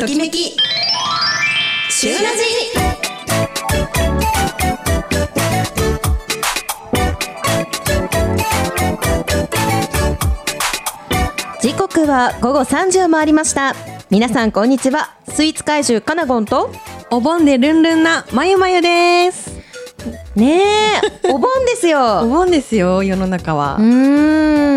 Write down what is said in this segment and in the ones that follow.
ときめき。シューラジ時刻は午後3時を回りました。皆さんこんにちは。スイーツ怪獣カナゴンと。お盆でルンルンなまゆまゆです。ねえ。お盆です およ盆ですよ、世の中は。う。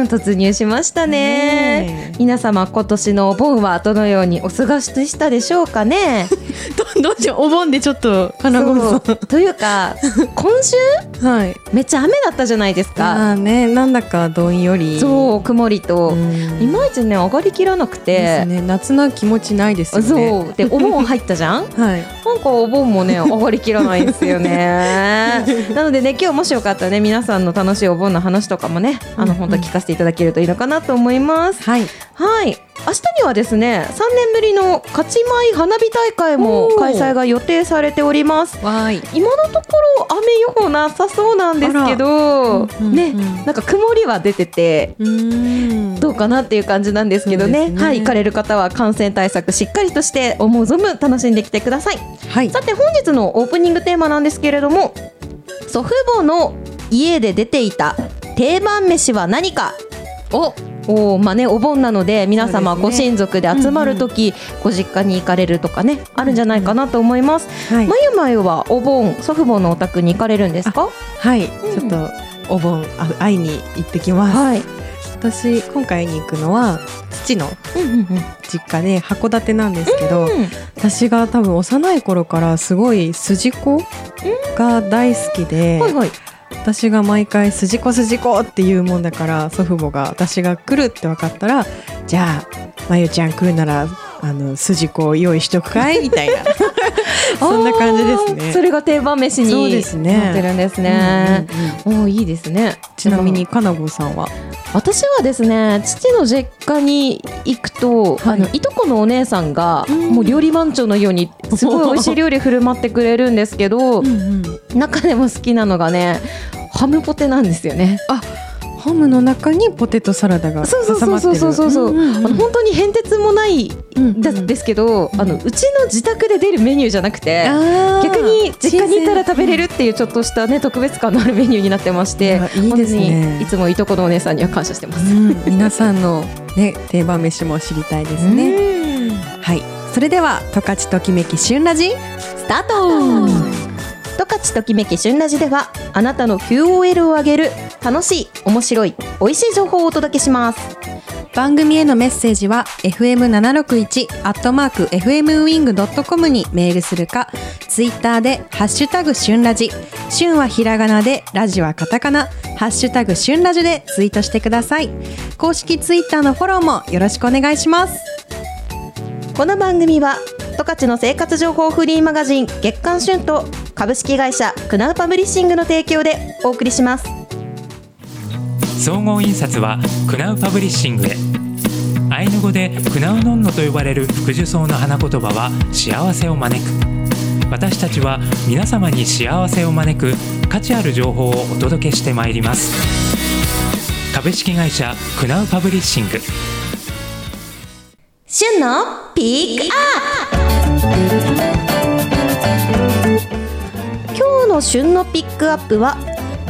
ーん突入しましたね。ねえ。皆様今年のお盆はどのようにお過ごしでしたでしょうかね？どどうしよう、お盆でちょっと、かなごさというか今週？ん。はい。めっちゃ雨だったじゃないですか。ああね、なんだかどんより。そう曇りと、うん。いまいちね上がりきらなくでてす、ね、夏の気持ちないですよね。そう。でお盆入ったじゃん？はい。なんかお盆もね 上がりきらないんですよね。なのでね今日もしよかったらね皆さんの楽しいお盆の話とかもねあのうんうん。本当聞かせていただけるといいのかなと思います。はい。はい明日にはですね3年ぶりの勝ち舞花火大会も開催が予定されております。今のところ雨予報なさそうなんですけど、うんうんねうんなんか曇りは出てて。どうかなっていう感じなんですけどねねはい行かれる方は感染対策しっかりとして思う存分楽しんできてくださいはい。さて本日のオープニングテーマなんですけれども祖父母の家で出ていた定番飯は何か？お。おまあねお盆なので皆様ご親族で集まる時、ご実家に行かれるとかねあるんじゃないかなと思います、はい。ま。ゆまゆはお盆祖父母のお宅に行かれるんですか？はい。ん。ちょっと、お盆、あ、会いに行ってきます。はい、私、今回に行くのは、父のうんうんうん。実家で函館なんですけど、私が多分幼い頃からすごい筋子が大好きで、はいはい私が毎回筋子筋子って言うもんだから祖父母が私が来るって分かったらじゃあまゆちゃん来るならあの筋子を用意しとくかい？みたいな。そんな感じですね。それが定番飯にですね。なってるんですね。うんうんうんおーいいですね。ちなみにかなごさんは？私はですね父の実家に行くと、はい。あのいとこのお姉さんが、うん。もう料理番長のようにすごい美味しい料理振る舞ってくれるんですけど、中でも好きなのがねハムポテなんですよね。ハムの中にポテトサラダがそうそう挟まってるそうそうそう。そう。んんんあの本当に変哲もないうん。だですけど、うんあのうちの自宅で出るメニューじゃなくて。逆に実家に行ったら食べれるっていうちょっとしたね特別感のあるメニューになってましてあいいいつもいとこのお姉さんには感謝してます。うん。皆さんのね定番飯も知りたいですね、うん。はい。それでは十勝ときめき旬ラジスタート。十勝ときめき旬ラジではあなたの QOL を上げる楽しい面白い美味しい情報をお届けします。番組へのメッセージは fm761 アットマーク fmwing.com にメールするかツイッターでハッシュタグ旬ラジ。旬はひらがなでラジはカタカナ。ハッシュタグ旬ラジでツイートしてください。公式ツイッターのフォローもよろしくお願いします。この番組は十勝の生活情報フリーマガジン月刊旬と株式会社クナウパブリッシングの提供でお送りします総合印刷はクナウパブリッシングへ。アイヌ語でクナウノンノと呼ばれる福寿草の花言葉は幸せを招く。私たちは皆様に幸せを招く価値ある情報をお届けしてまいります。株式会社クナウパブリッシング。旬のピックアップ。今日の旬のピックアップは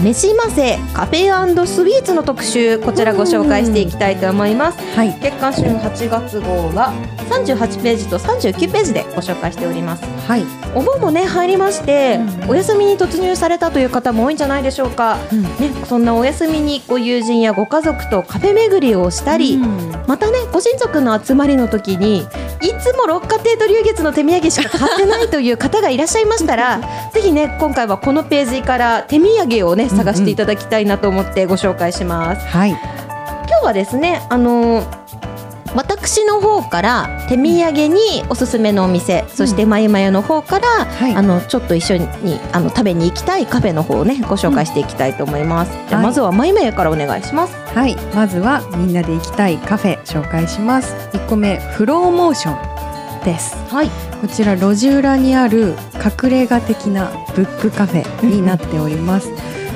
飯ませカフェスイーツの特集こちらご紹介していきたいと思います。はい。月刊旬8月号は38ページと39ページでご紹介しております。はい、お盆もね入りまして、うんお休みに突入されたという方も多いんじゃないでしょうか、ね、そんなお休みにご友人やご家族とカフェ巡りをしたり、またねご親族の集まりの時にいつも六花亭と龍月の手土産しか買ってないという方がいらっしゃいましたら ぜひね今回はこのページから手土産をね探していただきたいなと思ってご紹介します。はい。今日はですねあのー私の方から手土産におすすめのお店、そしてまゆまゆの方から、はいあのちょっと一緒にあの食べに行きたいカフェの方をねご紹介していきたいと思います。じゃまずはまゆまゆからお願いします。はい、まずはみんなで行きたいカフェ紹介します。1個目フローモーションです。はい。こちら路地裏にある隠れ家的なブックカフェになっております。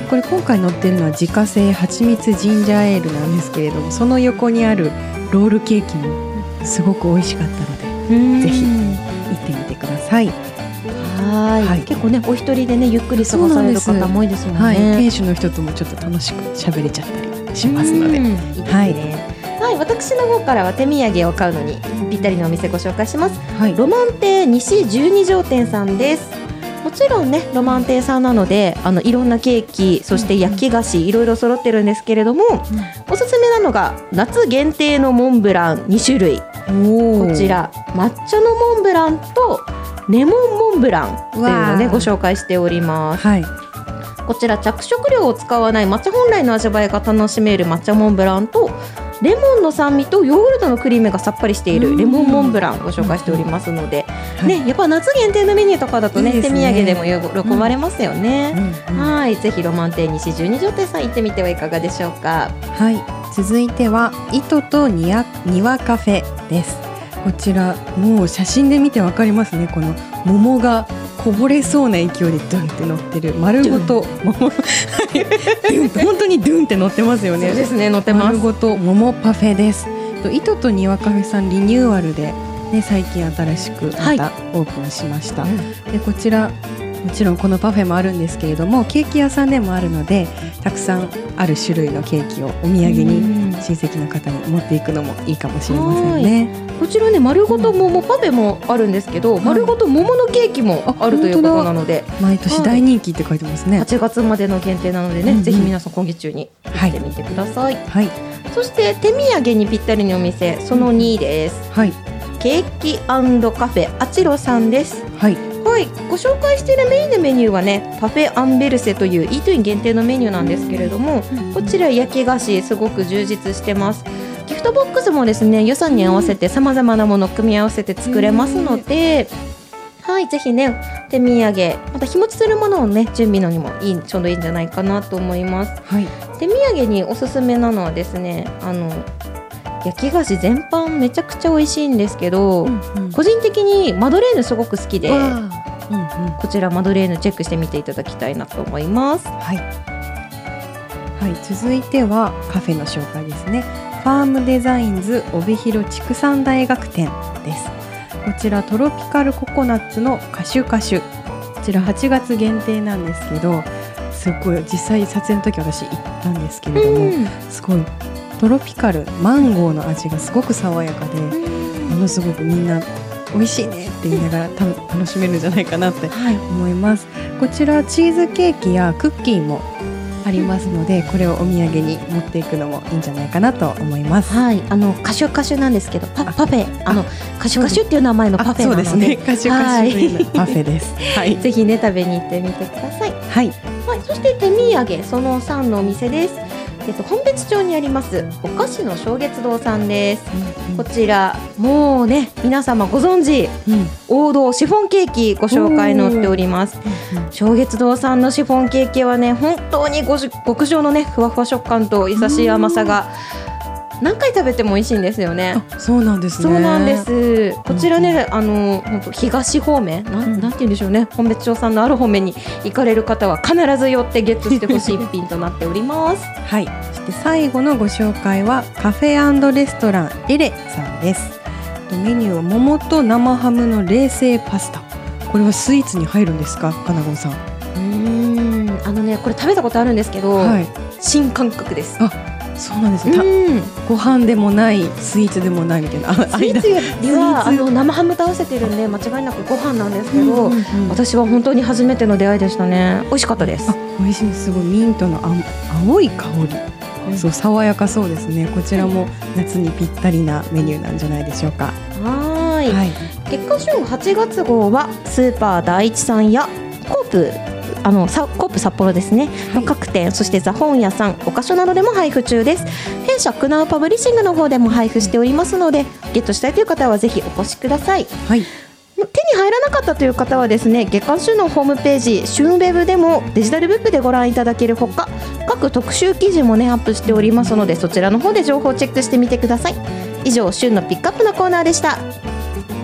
これ今回載ってるのは自家製蜂蜜ジンジャーエールなんですけれども、その横にあるロールケーキもすごく美味しかったのでうんぜひ行ってみてください。はいはい結構ねお一人でねゆっくり過ごされる方も多いですもんね。はい、店主の人ともちょっと楽しく喋れちゃったりしますのでうん。いいですね。はい、私の方からは手土産を買うのにぴったりのお店ご紹介します。はい、ロマン亭西十二条店さんです。もちろんねロマン亭さんなのであのいろんなケーキそして焼き菓子いろいろ揃ってるんですけれども、おすすめなのが夏限定のモンブラン2種類。こち。ら抹茶のモンブランとレモンモンブランっていうのをねご紹介しております。はい、こちら着色料を使わない抹茶本来の味わいが楽しめる抹茶モンブランとレモンの酸味とヨーグルトのクリームがさっぱりしているレモンモンブランをご紹介しておりますので、ね、やっぱ夏限定のメニューとかだとねいい手土産でも喜ばれますよね。はい、ぜひロマン亭西十二条店さん行ってみてはいかがでしょうか？はい、続いては糸とにや庭カフェです。こちらもう写真で見てわかりますね。この桃がこぼれそうな勢いでドゥンって乗ってる丸ごと桃本当にドゥンって乗ってますよね。そうですね、載ってます。丸ごと桃パフェです。と糸と庭カフェさんリニューアルでね最近新しくまはい。たオープンしました。でこちらもちろんこのパフェもあるんですけれどもケーキ屋さんでもあるのでたくさんある種類のケーキをお土産にうん。親戚の方に持っていくのもいいかもしれませんね。こちらね丸ごと桃パフェもあるんですけど、丸ごと桃のケーキもあるということなので毎年大人気って書いてますね。8月までの限定なのでね、うん。うんぜひ皆さん今月中にはい。行ってみてください、はい。そして手土産にぴったりのお店その2です、はいケーキカフェあちろさんです。はい。はい。ご紹介しているメインのメニューはねパフェアンベルセというイートイン限定のメニューなんですけれども、こちら焼き菓子すごく充実してます。ギフトボックスもですね予算に合わせてさまざまなものを組み合わせて作れますので、はい。ぜひね手土産また日持ちするものをね準備のにもいいちょうどいいんじゃないかなと思います。はい。手土産におすすめなのはですねあの焼き菓子全般めちゃくちゃ美味しいんですけど、個人的にマドレーヌすごく好きでうんうんこちらマドレーヌチェックしてみていただきたいなと思いますはい。はい、続いてはカフェの紹介ですね。ファームデザインズ帯広畜産大学店です。こちらトロピカルココナッツのカシュカシュ。こちら8月限定なんですけど、すごい実際撮影の時私行ったんですけれども、すごいトロピカルマンゴーの味がすごく爽やかで、ものすごくみんな美味しいねって言いながらた楽しめるんじゃないかなってはい。思います。こちらチーズケーキやクッキーもありますのでこれをお土産に持っていくのもいいんじゃないかなと思います。はい、あのカシュカシュなんですけどパあパフェ。あのカシュカシュっていう名前のパフェなので。ね。カシュカシュパフェです。はい。ぜひね食べに行ってみてください。はい。はい、そして手土産その3のお店です。えっと本別町にありますお菓子の正月堂さんです。こちらもうね皆様ご存知うん王道シフォンケーキご紹介載っております。正月堂さんのシフォンケーキはね本当にごじ極上のねふわふわ食感と優しい甘さが何回食べても美味しいんですよね。あそうなんですねそうなんです。こちらね、あの本当東方面、なん、うんなんて言うんでしょうね。本別町さんのある方面に行かれる方は必ず寄ってゲットしてほしい一品となっております。はいそして最後のご紹介はカフェレストランエレさんですメニューは桃と生ハムの冷製パスタこれはスイーツに入るんですか？かなごんさんうーん、あのね、これ食べたことあるんですけど、はい新感覚です。あそうなんですうね、ん、たご飯でもないスイーツでもないみたいな。あスイーツよりはあの生ハムと合わせてるんで間違いなくご飯なんですけど、私は本当に初めての出会いでしたね。美味しかったです。あ。美味しいです。すごいミントのあ青い香り、そう爽やかそうですね。こちらも夏にぴったりなメニューなんじゃないでしょうか、はーい。はい。月刊旬8月号はスーパー第一さんやコープあのさコープ札幌ですね、の各店そしてザ本屋さんお菓所などでも配布中です。弊社クナウパブリッシングの方でも配布しておりますのでゲットしたいという方はぜひお越しください。はい。手に入らなかったという方はですね月刊旬のホームページ旬ウェブでもデジタルブックでご覧いただけるほか各特集記事もねアップしておりますのでそちらの方で情報をチェックしてみてください。以上旬のピックアップのコーナーでした。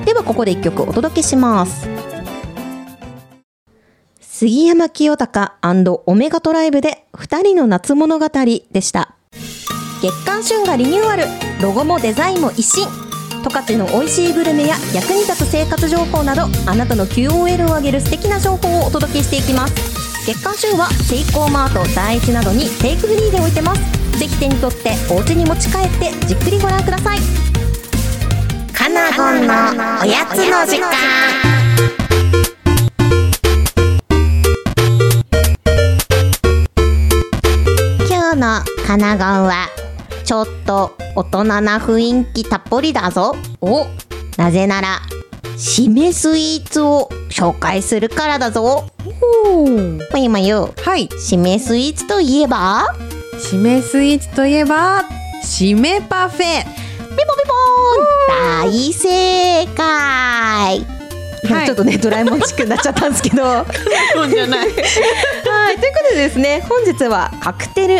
ではここで一曲お届けします杉山清隆オメガトライブで二人の夏物語でした。月刊旬がリニューアルロゴもデザインも一新。十勝の美味しいグルメや役に立つ生活情報などあなたの QOL を上げる素敵な情報をお届けしていきます。月刊週はセイコーマート第一などにテイクフリーで置いてます。ぜひ手に取ってお家に持ち帰ってじっくりご覧ください。カナゴンのおやつの時間。カナゴンはちょっと大人な雰囲気たっぷりだぞ。お。なぜなら締めスイーツを紹介するからだぞ。まゆまゆはい。締めスイーツといえば？締めスイーツといえば締めパフェ。ピポピポーン。大正解。はい。ちょっとねドラえもんチックになっちゃったんですけど。はいそうじゃないということでですね本日はカクテル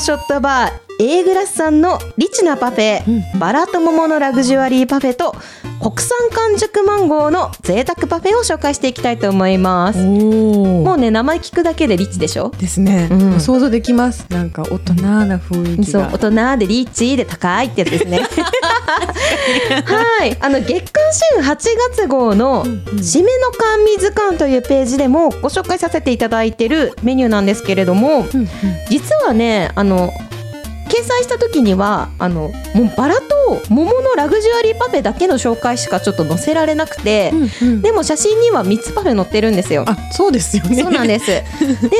ショットバー A グラスさんのリッチなパフェ、バラと桃のラグジュアリーパフェと国産完熟マンゴーの贅沢パフェを紹介していきたいと思います。おもうね名前聞くだけでリッチでしょ？ですね、うん。想像できます。なんか大人な雰囲気が。そう大人でリッチで高いってやつですね。はい。あの月刊週8月号の「締めの甘味図鑑」というページでもご紹介させていただいてるメニューなんですけれどもうんうん。実はねあの掲載した時にはあのもうバラと桃のラグジュアリーパフェだけの紹介しかちょっと載せられなくて、うんうんでも写真には3つパフェ載ってるんですよ。あそうですよねそうなんです。で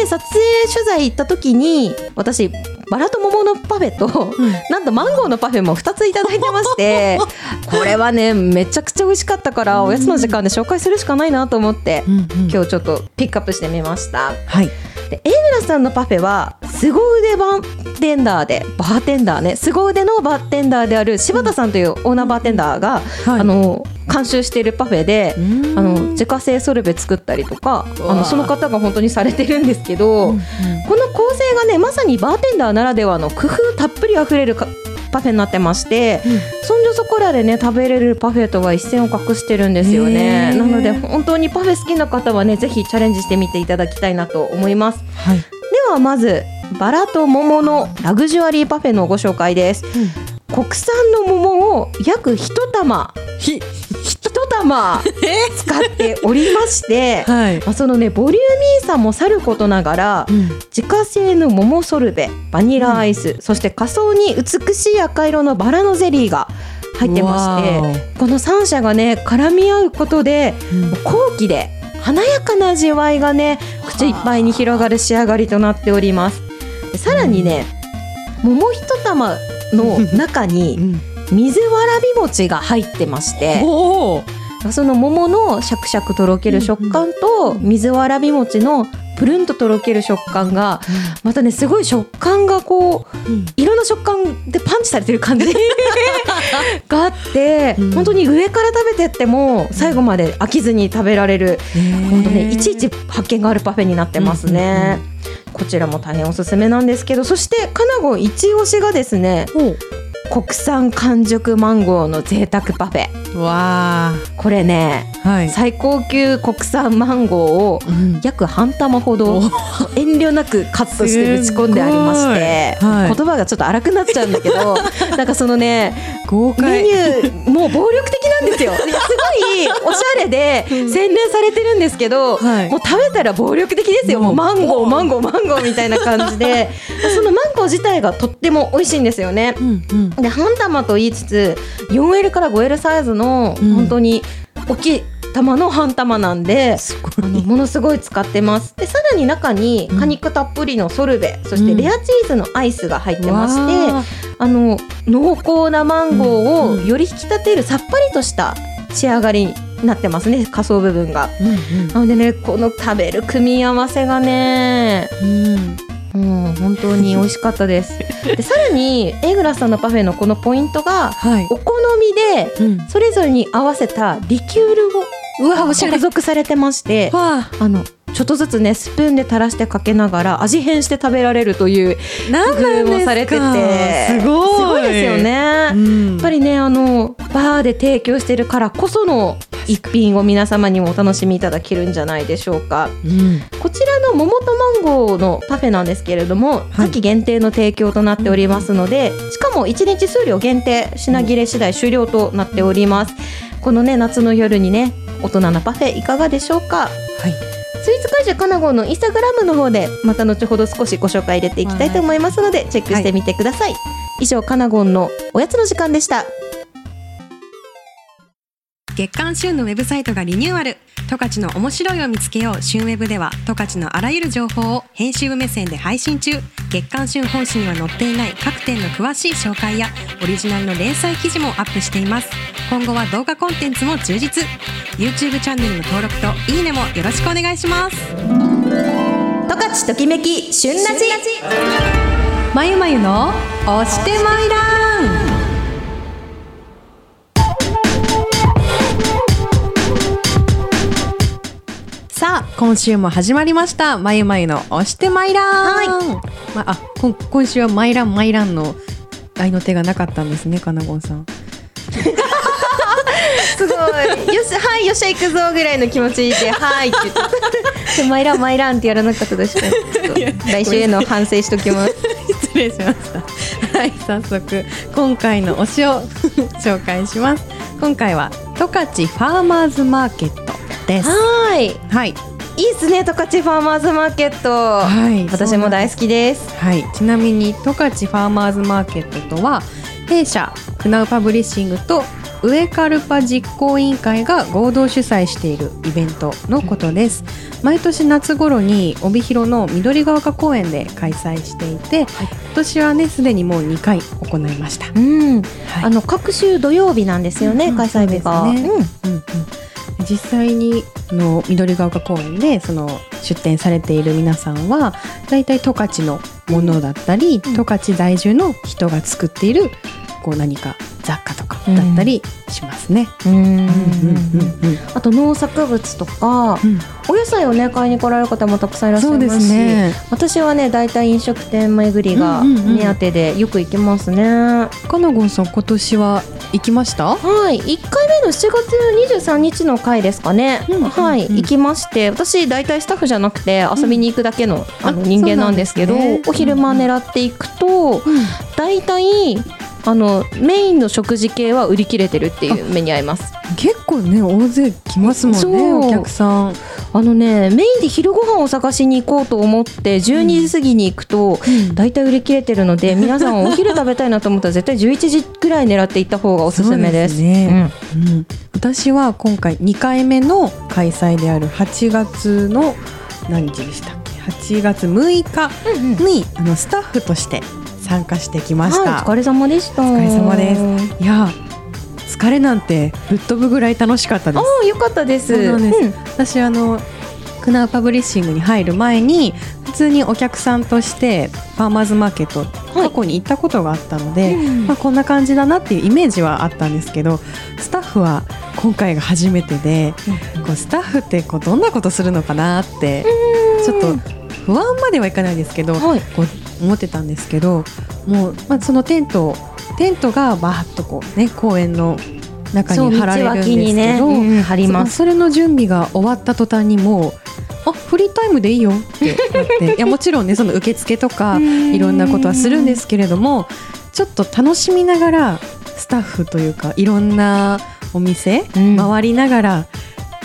撮影取材行った時に私バラと桃のパフェと、うんなんとマンゴーのパフェも2ついただいてまして これはねめちゃくちゃ美味しかったからおやつの時間で紹介するしかないなと思って、うんうん今日ちょっとピックアップしてみました。はいでさんのパフェは凄腕バーテンダーでバーテンダーね凄腕のバーテンダーである柴田さんというオーナーバーテンダーが、はい。あの監修しているパフェで、うん。あの自家製ソルベ作ったりとかあのその方が本当にされてるんですけど、うん。うん。この構成がねまさにバーテンダーならではの工夫たっぷりあふれるかパフェになってまして、そん。じょそこらでね食べれるパフェとは一線を画してるんですよへねー。なので本当にパフェ好きな方はねぜひチャレンジしてみていただきたいなと思います。はい。ではまずバラと桃のラグジュアリーパフェのご紹介です、国産の桃を約一玉。ひ一玉使っておりまして はい。まあそのねボリューミーさもさることながら自家製の桃ソルベバニラアイス、そして仮想に美しい赤色のバラのゼリーが入ってましてこの3社がね絡み合うことでうん。後期で華やかな味わいがね口いっぱいに広がる仕上がりとなっております。でさらにね桃一玉の中にうん水わらび餅が入ってましてその桃のシャクシャクとろける食感と水わらび餅のプルンととろける食感がまたねすごい食感がこううんいろんな食感でパンチされてる感じがあって、うん。本当に上から食べてっても最後まで飽きずに食べられる、本当ねいちいち発見があるパフェになってますね。こちらも大変おすすめなんですけどそしてかなご一押しがですね国産完熟マンゴーの贅沢パフェ。わこれねあはい。最高級国産マンゴーをうん。約半玉ほどお遠慮なくカットしてぶち込んでありまして、はい。言葉がちょっと荒くなっちゃうんだけど なんかそのね豪快。メニューもう暴力的なんですよ。すごいおしゃれで洗練されてるんですけど、はい。もう食べたら暴力的ですよ。もうマンゴーマンゴーマンゴーみたいな感じで。そのマンゴー自体がとっても美味しいんですよね。うんうん。で半玉と言いつつ 4L から 5L サイズのうん。本当に大きい玉の半玉なんで、あのものすごい使ってます。でさらに中に果肉たっぷりのソルベ、そしてレアチーズのアイスが入ってまして、わあ。の濃厚なマンゴーうんうん。をより引き立てるさっぱりとした仕上がりになってますね仮想部分が。うんなのでねこの食べる組み合わせがねうん。うん本当に美味しかったです。でさらにエグラさんのパフェのこのポイントがはい。お好みでうん。それぞれに合わせたリキュールをうわおしゃれ。付属されてましてわあ。のちょっとずつねスプーンで垂らしてかけながら味変して食べられるという工夫もされててすごい。ですよね。うん。やっぱりねあのバーで提供してるからこその一品を皆様にもお楽しみいただけるんじゃないでしょうか。うん。こちらの桃とマンゴーのパフェなんですけれども、い。夏季限定の提供となっておりますので、しかも1日数量限定品切れ次第終了となっておりますこのね夏の夜にね大人なパフェいかがでしょうか？はい。スイーツ会社かなごのインスタグラムの方でまた後ほど少しご紹介入れていきたいと思いますのでチェックしてみてください、以上かなごんのおやつの時間でした月刊旬のウェブサイトがリニューアル。十勝の面白いを見つけよう。旬ウェブでは十勝のあらゆる情報を編集部目線で配信中。月刊旬本誌には載っていない各店の詳しい紹介やオリジナルの連載記事もアップしています。今後は動画コンテンツも充実。YouTube チャンネルの登録といいねもよろしくお願いします。十勝ときめき旬ラジまゆまゆの押してまいら今週も始まりました。まゆまゆの押してまいらん、まあこん今週はまいらんまいらんの愛の手がなかったんですねかなごんさん。すごい。よしはいよっしゃ行くぞぐらいの気持ちではいって言って。マイランマイランってやらなかったですねちょっと来週への反省しときます。失礼しました。はい早速今回の推しを紹介します。今回は十勝ファーマーズマーケットです。はい。はいいいっすね十勝ファーマーズマーケット、はい私も大好きです。はい、ちなみに十勝ファーマーズマーケットとは弊社クナウパブリッシングとウエカルパ実行委員会が合同主催しているイベントのことです。毎年夏頃に帯広の緑が丘公園で開催していて、今年はねすでにもう2回行いました、うん、はい。あの各週土曜日なんですよね、うん開催日が、ねうんうんうん、実際にの緑ヶ丘公園でその出展されている皆さんは大体十勝のものだったり十勝在住の人が作っているこう何か雑貨とかだったりしますね。うん。うんうんうんあと農作物とかうん。お野菜をね買いに来られる方もたくさんいらっしゃいますしすね。私はね大体飲食店巡りがうんうんうん。目当てでよく行きますね、かなごんさん今年は行きました？はい、1回目の7月23日の回ですかね、うんはい、うん行きまして私大体スタッフじゃなくて遊びに行くだけの,、あのあ人間なんですけどねお昼間狙っていくと、大体あのメインの食事系は売り切れてるっていう目に遭います。結構ね大勢来ますもんねお客さん。あのねメインで昼ご飯を探しに行こうと思って12時過ぎに行くと、大体売り切れてるので 皆さんお昼食べたいなと思ったら絶対11時くらい狙って行った方がおすすめです。そうね。うん、私は今回2回目の開催である8月の何日でしたっけ？8月6日うんうん。にあのスタッフとして参加してきました、はい、お疲れ様でした。お疲れ様です。いや疲れなんてぶっ飛ぶぐらい楽しかったです。ああ、よかったです。そうなんです。ん。私あのクナウパブリッシングに入る前に普通にお客さんとしてファーマーズマーケット過去に行ったことがあったので、うんまあ、こんな感じだなっていうイメージはあったんですけどスタッフは今回が初めてで、こうスタッフってこうどんなことするのかなってちょっと不安まではいかないですけど、はい。こう思ってたんですけどもう、まあ、そのテントテントがバーッとこう、ね、公園の中に張られるんですけど。うんます。そそれの準備が終わった途端にもうあフリータイムでいいよってなって いやもちろんねその受付とかいろんなことはするんですけれどもちょっと楽しみながらスタッフというかいろんなお店、うん回りながら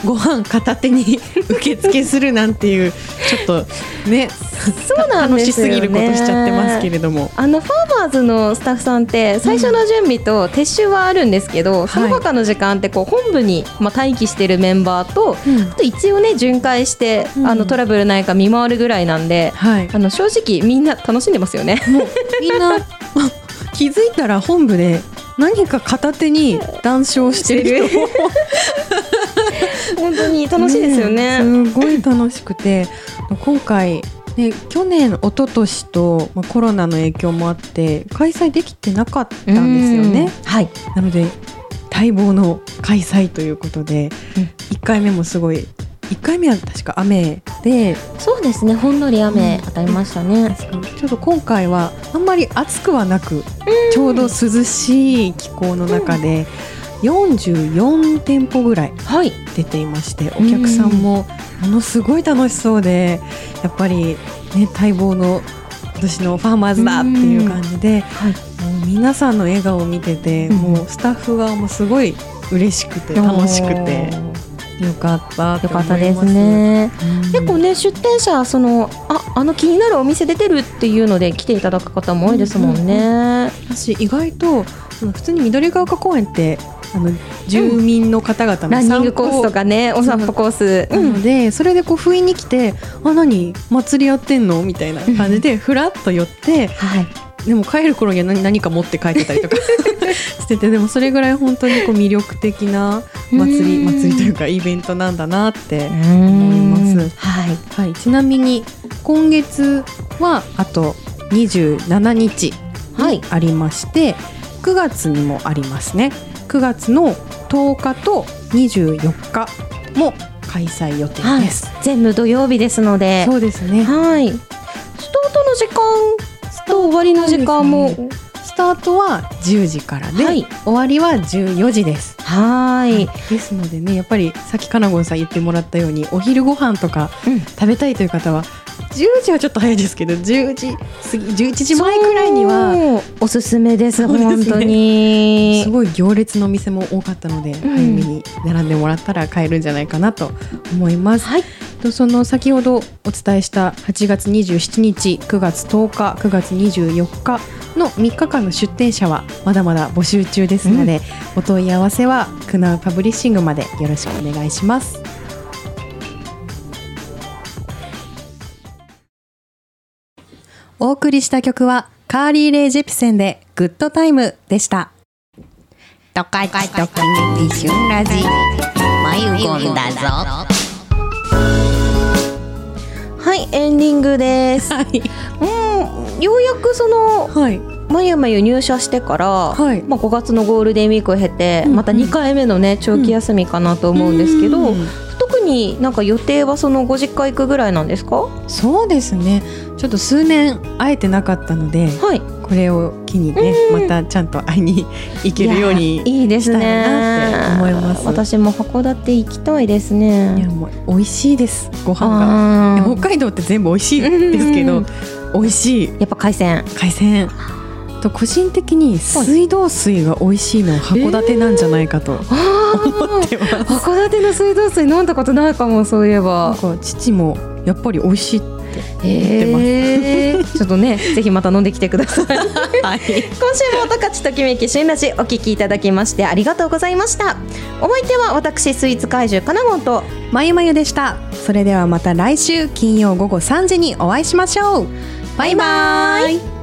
ご飯片手に受付するなんていうちょっとねそうなん楽ですよね。しすぎることしちゃってますけれども。あのファーマーズのスタッフさんって最初の準備と撤収はあるんですけど、その他の時間ってこう本部にまあ待機してるメンバーと、うん。あと一応ね巡回して、うん。あのトラブルないか見回るぐらいなんで、はい、あの正直みんな楽しんでますよね。みんなあ 気づいたら本部で何か片手に談笑してる人 本当に楽しいですよね。すごい楽しくて今回ね去年一昨年と、まあ、コロナの影響もあって開催できてなかったんですよねうん。はい。なので待望の開催ということで、うん1回目もすごい1回目は確か雨でそうですね。ほんのり雨当たりましたね。ちょっと今回はあんまり暑くはなくちょうど涼しい気候の中で、い44店舗ぐらいはい。出ていましてお客さんもものすごい楽しそうでやっぱりね待望の今年のファーマーズだっていう感じで、はい。もう皆さんの笑顔を見てて、うん。もうスタッフ側もすごい嬉しくて楽しくてよかったよかったです。ね。うん結構ね出店者そのああの気になるお店出てるっていうので来ていただく方も多いですもんね。私意外と普通に緑が丘公園ってあの住民の方々のランニングコースとかかねお散歩コース。なので、それでこう不意に来て「あ何？祭りやってんの?」みたいな感じでふらっと寄ってはい。でも帰る頃には何何か持って帰ってたりとか しててでもそれぐらい本当にこう魅力的な祭りうん祭りというかイベントなんだなって思思います。はい。はい、ちなみに今月はあと27日にありまして、9月にもありますね9月の10日と24日も開催予定はいです、。全部土曜日ですので。そうですねはい。スタートの時間と終わりの時間も。スタートは10時からで、はい。終わりは14時です。はい。ですのでねやっぱりさっきかなごんさん言ってもらったようにお昼ご飯とかうん。食べたいという方は10時はちょっと早いですけど10時過ぎ11時前くらいにはおすすめです本当に。すごい行列のお店も多かったので、早めに並んでもらったら買えるんじゃないかなと思います。はい。とその先ほどお伝えした8月27日9月10日9月24日の3日間の出店者はまだまだ募集中ですので、お問い合わせはクナウパブリッシングまでよろしくお願いします。お送りした曲はカーリー・レイ・ジェプセンでグッドタイムでした。トカチとキミキシュンラジまゆゴンだぞはいエンディングですはい。うんようやくそのはい。まゆまゆ入社してから、はいまあ、5月のゴールデンウィークを経て、うんうんまた2回目のね長期休みかなと思うんですけど、うん特になんか予定はそのご実家行くぐらいなんですか？はそうですね。ちょっと数年会えてなかったので、いこれを機にね、またちゃんと会いに行けるように。いやいいですしたね思います私も函館行きたいですいねやもう美味しいです。ご飯が。北海道って全部美味しいですけどうん、美味しいやっぱ海鮮海鮮。と個人的に水道水が美味しいのは函館なんじゃないかと思ってます。函館の水道水飲んだことないかもそういえばか父もやっぱり美味しいってへえちょっとね ぜひまた飲んできてくださいはい。今週も十勝ときめき旬ラジお聞きいただきましてありがとうございましたお相手は私スイーツ怪獣かなごんとまゆまゆでした。それではまた来週金曜午後3時にお会いしましょう。バイバイ。